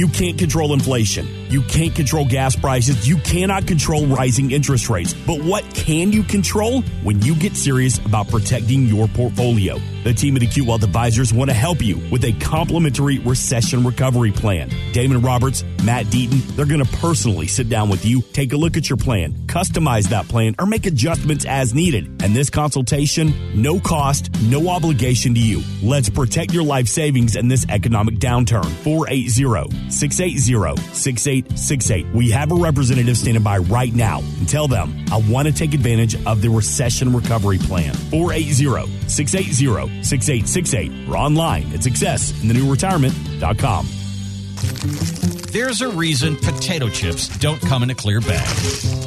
You can't control inflation. You can't control gas prices. You cannot control rising interest rates. But what can you control when you get serious about protecting your portfolio? The team at Acute Wealth Advisors want to help you with a complimentary recession recovery plan. Damon Roberts, Matt Deaton, they're going to personally sit down with you, take a look at your plan, customize that plan, or make adjustments as needed. And this consultation, no cost, no obligation to you. Let's protect your life savings in this economic downturn. 480 680 6868. We have a representative standing by right now and tell them I want to take advantage of the recession recovery plan. 480 680 6868 or online at successinthenewretirement.com. There's a reason potato chips don't come in a clear bag.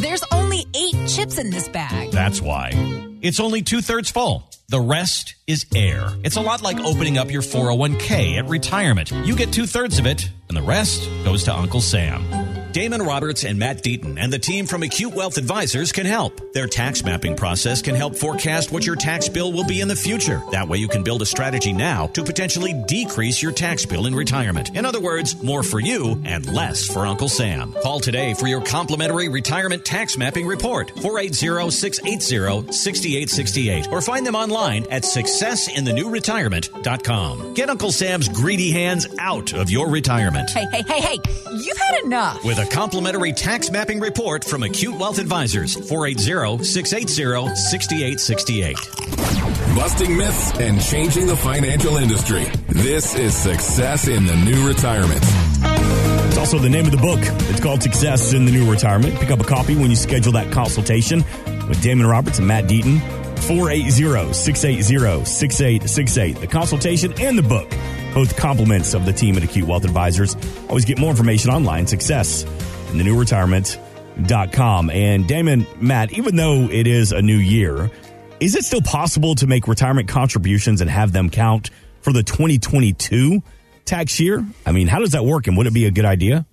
There's only eight chips in this bag. That's why. It's only two thirds full. The rest is air. It's a lot like opening up your 401k at retirement. You get two thirds of it, and the rest goes to Uncle Sam. Damon Roberts and Matt Deaton and the team from Acute Wealth Advisors can help. Their tax mapping process can help forecast what your tax bill will be in the future. That way you can build a strategy now to potentially decrease your tax bill in retirement. In other words, more for you and less for Uncle Sam. Call today for your complimentary retirement tax mapping report. 480-680-6868 or find them online at successinthenewretirement.com. Get Uncle Sam's greedy hands out of your retirement. Hey, hey, hey, hey, you've had enough. With a complimentary tax mapping report from Acute Wealth Advisors, 480-680-6868. Busting myths and changing the financial industry. This is Success in the New Retirement. It's also the name of the book. It's called Success in the New Retirement. Pick up a copy when you schedule that consultation with Damon Roberts and Matt Deaton. 480-680-6868. The consultation and the book. Both compliments of the team at Acute Wealth Advisors. Always get more information online. Success in the new retirement.com. And Damon, Matt, even though it is a new year, is it still possible to make retirement contributions and have them count for the 2022 tax year? I mean, how does that work and would it be a good idea?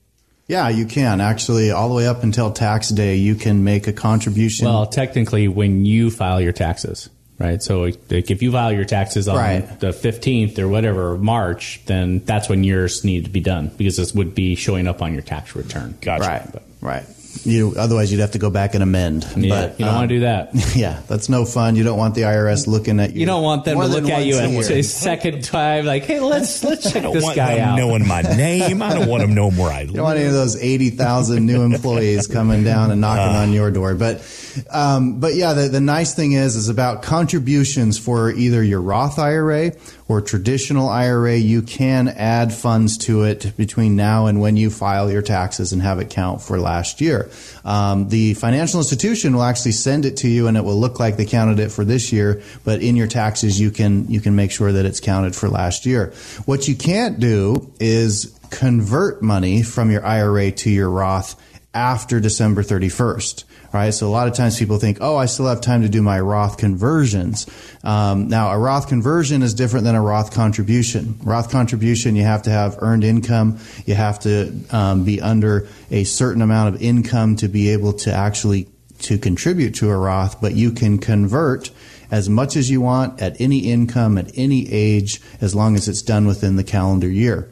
Yeah, you can actually all the way up until tax day. You can make a contribution. Well, technically, when you file your taxes, right? So, like, if you file your taxes on Right. the fifteenth or whatever of March, then that's when yours need to be done because this would be showing up on your tax return. Gotcha. right, right. You otherwise you'd have to go back and amend. Yeah, but you don't um, want to do that. Yeah, that's no fun. You don't want the IRS looking at you. You don't want them more to look at you once a a, year. a second time, like, "Hey, let's let's I check this want guy them out." knowing my name. I don't want them knowing where I You don't want any of those eighty thousand new employees coming down and knocking Uh. on your door. But, um, but yeah, the, the nice thing is, is about contributions for either your Roth IRA or traditional IRA. You can add funds to it between now and when you file your taxes and have it count for last year. Um, the financial institution will actually send it to you, and it will look like they counted it for this year. But in your taxes, you can you can make sure that it's counted for last year. What you can't do is convert money from your IRA to your Roth after December 31st. Right. So a lot of times people think, oh, I still have time to do my Roth conversions. Um, now, a Roth conversion is different than a Roth contribution. Roth contribution, you have to have earned income. You have to um, be under a certain amount of income to be able to actually to contribute to a Roth, but you can convert as much as you want at any income at any age as long as it's done within the calendar year.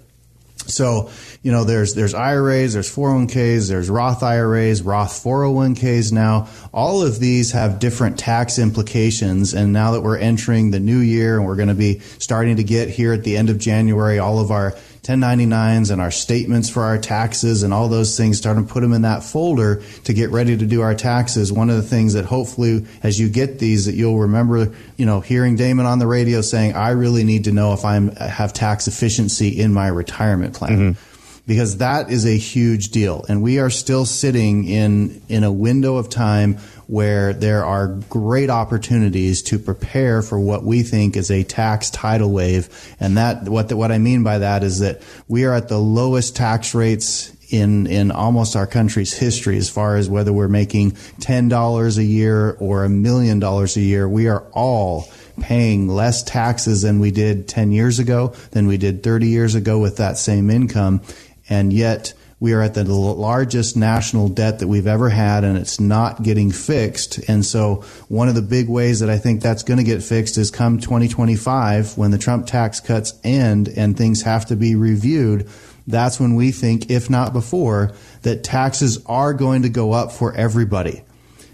So, you know, there's there's IRAs, there's 401ks, there's Roth IRAs, Roth 401ks now. All of these have different tax implications and now that we're entering the new year and we're going to be starting to get here at the end of January all of our 1099s and our statements for our taxes and all those things, starting to put them in that folder to get ready to do our taxes. One of the things that hopefully as you get these that you'll remember, you know, hearing Damon on the radio saying, I really need to know if I'm have tax efficiency in my retirement plan. Mm-hmm. Because that is a huge deal. And we are still sitting in, in a window of time where there are great opportunities to prepare for what we think is a tax tidal wave. And that, what, what I mean by that is that we are at the lowest tax rates in, in almost our country's history as far as whether we're making $10 a year or a million dollars a year. We are all paying less taxes than we did 10 years ago, than we did 30 years ago with that same income. And yet, we are at the largest national debt that we've ever had, and it's not getting fixed. And so, one of the big ways that I think that's going to get fixed is come 2025, when the Trump tax cuts end and things have to be reviewed. that's when we think, if not before, that taxes are going to go up for everybody.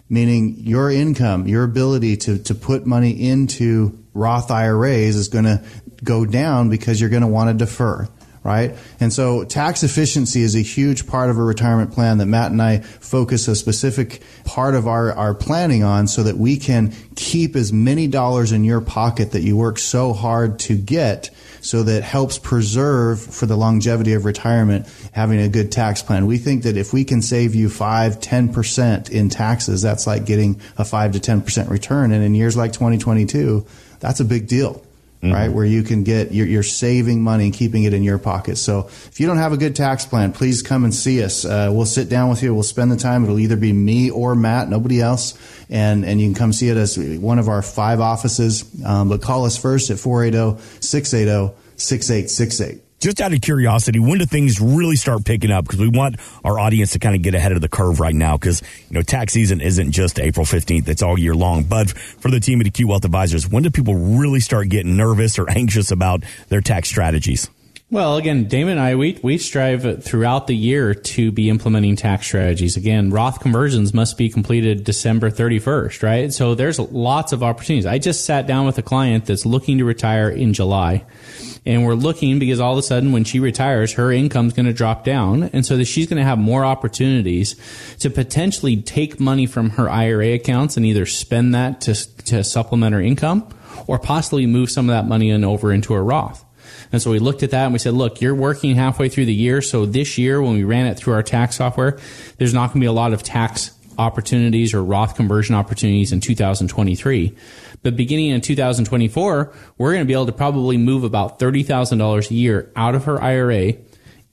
Meaning your income, your ability to, to put money into Roth IRAs is going to go down because you're going to want to defer right? And so tax efficiency is a huge part of a retirement plan that Matt and I focus a specific part of our, our planning on so that we can keep as many dollars in your pocket that you work so hard to get so that helps preserve for the longevity of retirement having a good tax plan. We think that if we can save you 5, 10% in taxes, that's like getting a 5 to 10% return. And in years like 2022, that's a big deal. Mm-hmm. right? Where you can get, you're, you're, saving money and keeping it in your pocket. So if you don't have a good tax plan, please come and see us. Uh, we'll sit down with you. We'll spend the time. It'll either be me or Matt, nobody else. And, and you can come see it as one of our five offices. Um, but call us first at 480 680 6868 just out of curiosity, when do things really start picking up? Because we want our audience to kind of get ahead of the curve right now. Because you know, tax season isn't just April fifteenth; it's all year long. But for the team at Acute Wealth Advisors, when do people really start getting nervous or anxious about their tax strategies? Well, again, Damon and I, we, we strive throughout the year to be implementing tax strategies. Again, Roth conversions must be completed December 31st, right? So there's lots of opportunities. I just sat down with a client that's looking to retire in July and we're looking because all of a sudden when she retires her income's going to drop down and so that she's going to have more opportunities to potentially take money from her IRA accounts and either spend that to, to supplement her income or possibly move some of that money in over into a Roth. And so we looked at that and we said, look, you're working halfway through the year. So this year, when we ran it through our tax software, there's not going to be a lot of tax opportunities or Roth conversion opportunities in 2023. But beginning in 2024, we're going to be able to probably move about $30,000 a year out of her IRA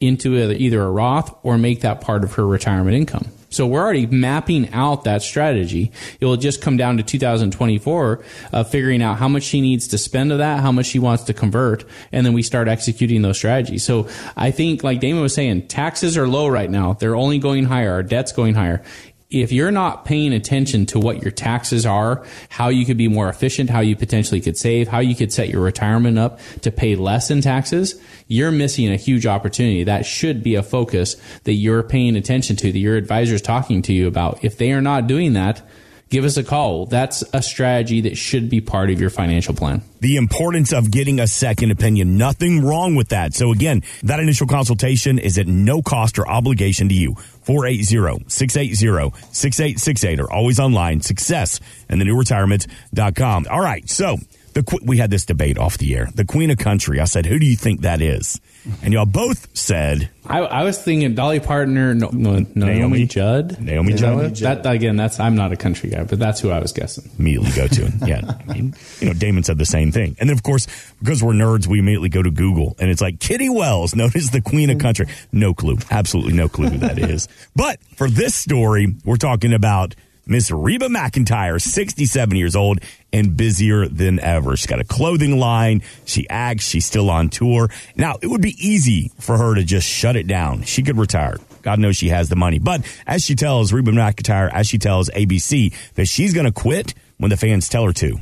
into either a Roth or make that part of her retirement income. So we're already mapping out that strategy. It will just come down to 2024 of uh, figuring out how much she needs to spend of that, how much she wants to convert, and then we start executing those strategies. So I think, like Damon was saying, taxes are low right now. They're only going higher. Our debt's going higher if you're not paying attention to what your taxes are, how you could be more efficient, how you potentially could save, how you could set your retirement up to pay less in taxes, you're missing a huge opportunity. That should be a focus that you're paying attention to, that your advisor is talking to you about. If they are not doing that, give us a call. That's a strategy that should be part of your financial plan. The importance of getting a second opinion. Nothing wrong with that. So again, that initial consultation is at no cost or obligation to you. 480-680-6868 or always online success and the new retirement.com. All right. So the, we had this debate off the air. The queen of country. I said, who do you think that is? And y'all both said. I, I was thinking Dolly Parton or no, no, Naomi, Naomi Judd. Naomi Judd. That, that, again, that's I'm not a country guy, but that's who I was guessing. Immediately go to. yeah, I mean, you know, Damon said the same thing, and then of course because we're nerds, we immediately go to Google, and it's like Kitty Wells, known as the Queen of Country. No clue, absolutely no clue who that is. But for this story, we're talking about Miss Reba McEntire, 67 years old and busier than ever. She's got a clothing line. She acts. She's still on tour. Now, it would be easy for her to just shut it down. She could retire. God knows she has the money. But as she tells Reba McEntire, as she tells ABC, that she's going to quit when the fans tell her to.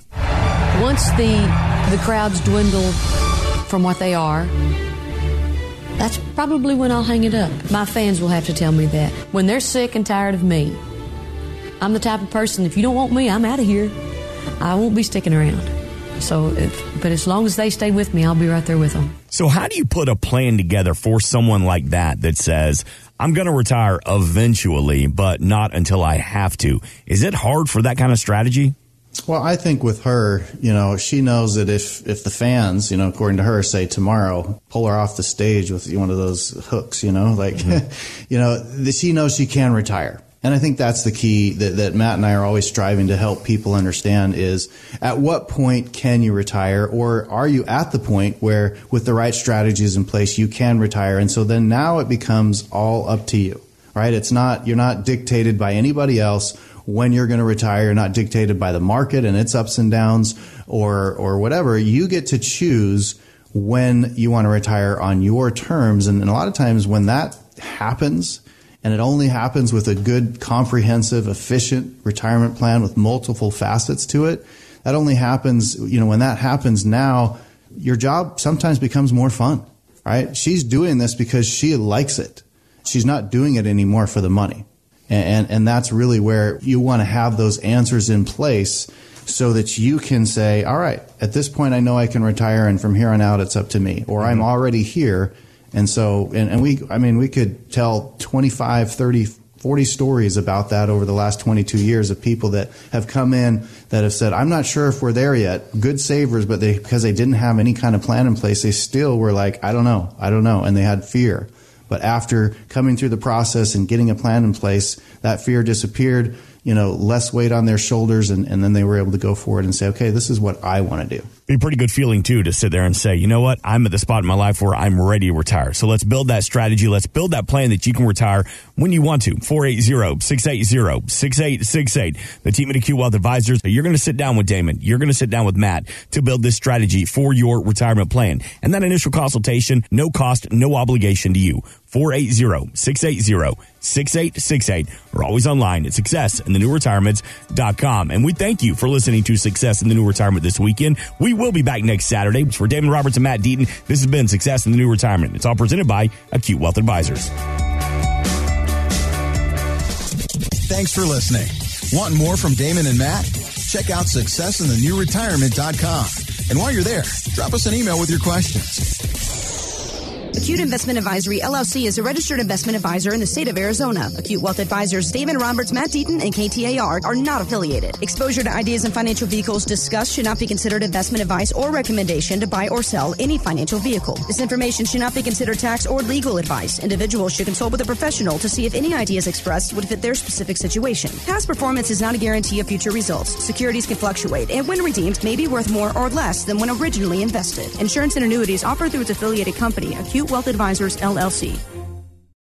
Once the the crowds dwindle from what they are, that's probably when I'll hang it up. My fans will have to tell me that. When they're sick and tired of me, I'm the type of person, if you don't want me, I'm out of here. I won't be sticking around. So, if, but as long as they stay with me, I'll be right there with them. So, how do you put a plan together for someone like that that says, I'm going to retire eventually, but not until I have to? Is it hard for that kind of strategy? Well, I think with her, you know, she knows that if if the fans, you know, according to her, say tomorrow, pull her off the stage with one of those hooks, you know, like, mm-hmm. you know, she knows she can retire. And I think that's the key that, that Matt and I are always striving to help people understand is at what point can you retire or are you at the point where with the right strategies in place you can retire? And so then now it becomes all up to you, right? It's not, you're not dictated by anybody else when you're going to retire. You're not dictated by the market and its ups and downs or, or whatever. You get to choose when you want to retire on your terms. And, and a lot of times when that happens, and it only happens with a good, comprehensive, efficient retirement plan with multiple facets to it. That only happens, you know, when that happens now, your job sometimes becomes more fun right? She's doing this because she likes it. She's not doing it anymore for the money. And, and, and that's really where you want to have those answers in place so that you can say, all right, at this point, I know I can retire and from here on out, it's up to me. Or I'm mm-hmm. already here. And so, and, and we, I mean, we could tell 25, 30, 40 stories about that over the last 22 years of people that have come in that have said, I'm not sure if we're there yet. Good savers, but they, because they didn't have any kind of plan in place, they still were like, I don't know, I don't know. And they had fear. But after coming through the process and getting a plan in place, that fear disappeared you know, less weight on their shoulders, and, and then they were able to go forward and say, okay, this is what I want to do. Be a pretty good feeling too to sit there and say, you know what, I'm at the spot in my life where I'm ready to retire. So let's build that strategy. Let's build that plan that you can retire when you want to. 480-680-6868. The team at Acute Wealth Advisors. You're going to sit down with Damon. You're going to sit down with Matt to build this strategy for your retirement plan. And that initial consultation, no cost, no obligation to you. 480-680-6868. We're always online at success in the And we thank you for listening to Success in the New Retirement this weekend. We will be back next Saturday. For Damon Roberts and Matt Deaton, this has been Success in the New Retirement. It's all presented by Acute Wealth Advisors. Thanks for listening. Want more from Damon and Matt? Check out successinthenewretirement.com. And while you're there, drop us an email with your questions. Acute Investment Advisory LLC is a registered investment advisor in the state of Arizona. Acute Wealth Advisors Damon Roberts, Matt Deaton, and KTAR are not affiliated. Exposure to ideas and financial vehicles discussed should not be considered investment advice or recommendation to buy or sell any financial vehicle. This information should not be considered tax or legal advice. Individuals should consult with a professional to see if any ideas expressed would fit their specific situation. Past performance is not a guarantee of future results. Securities can fluctuate, and when redeemed, may be worth more or less than when originally invested. Insurance and annuities offered through its affiliated company, Acute Wealth Advisors, LLC.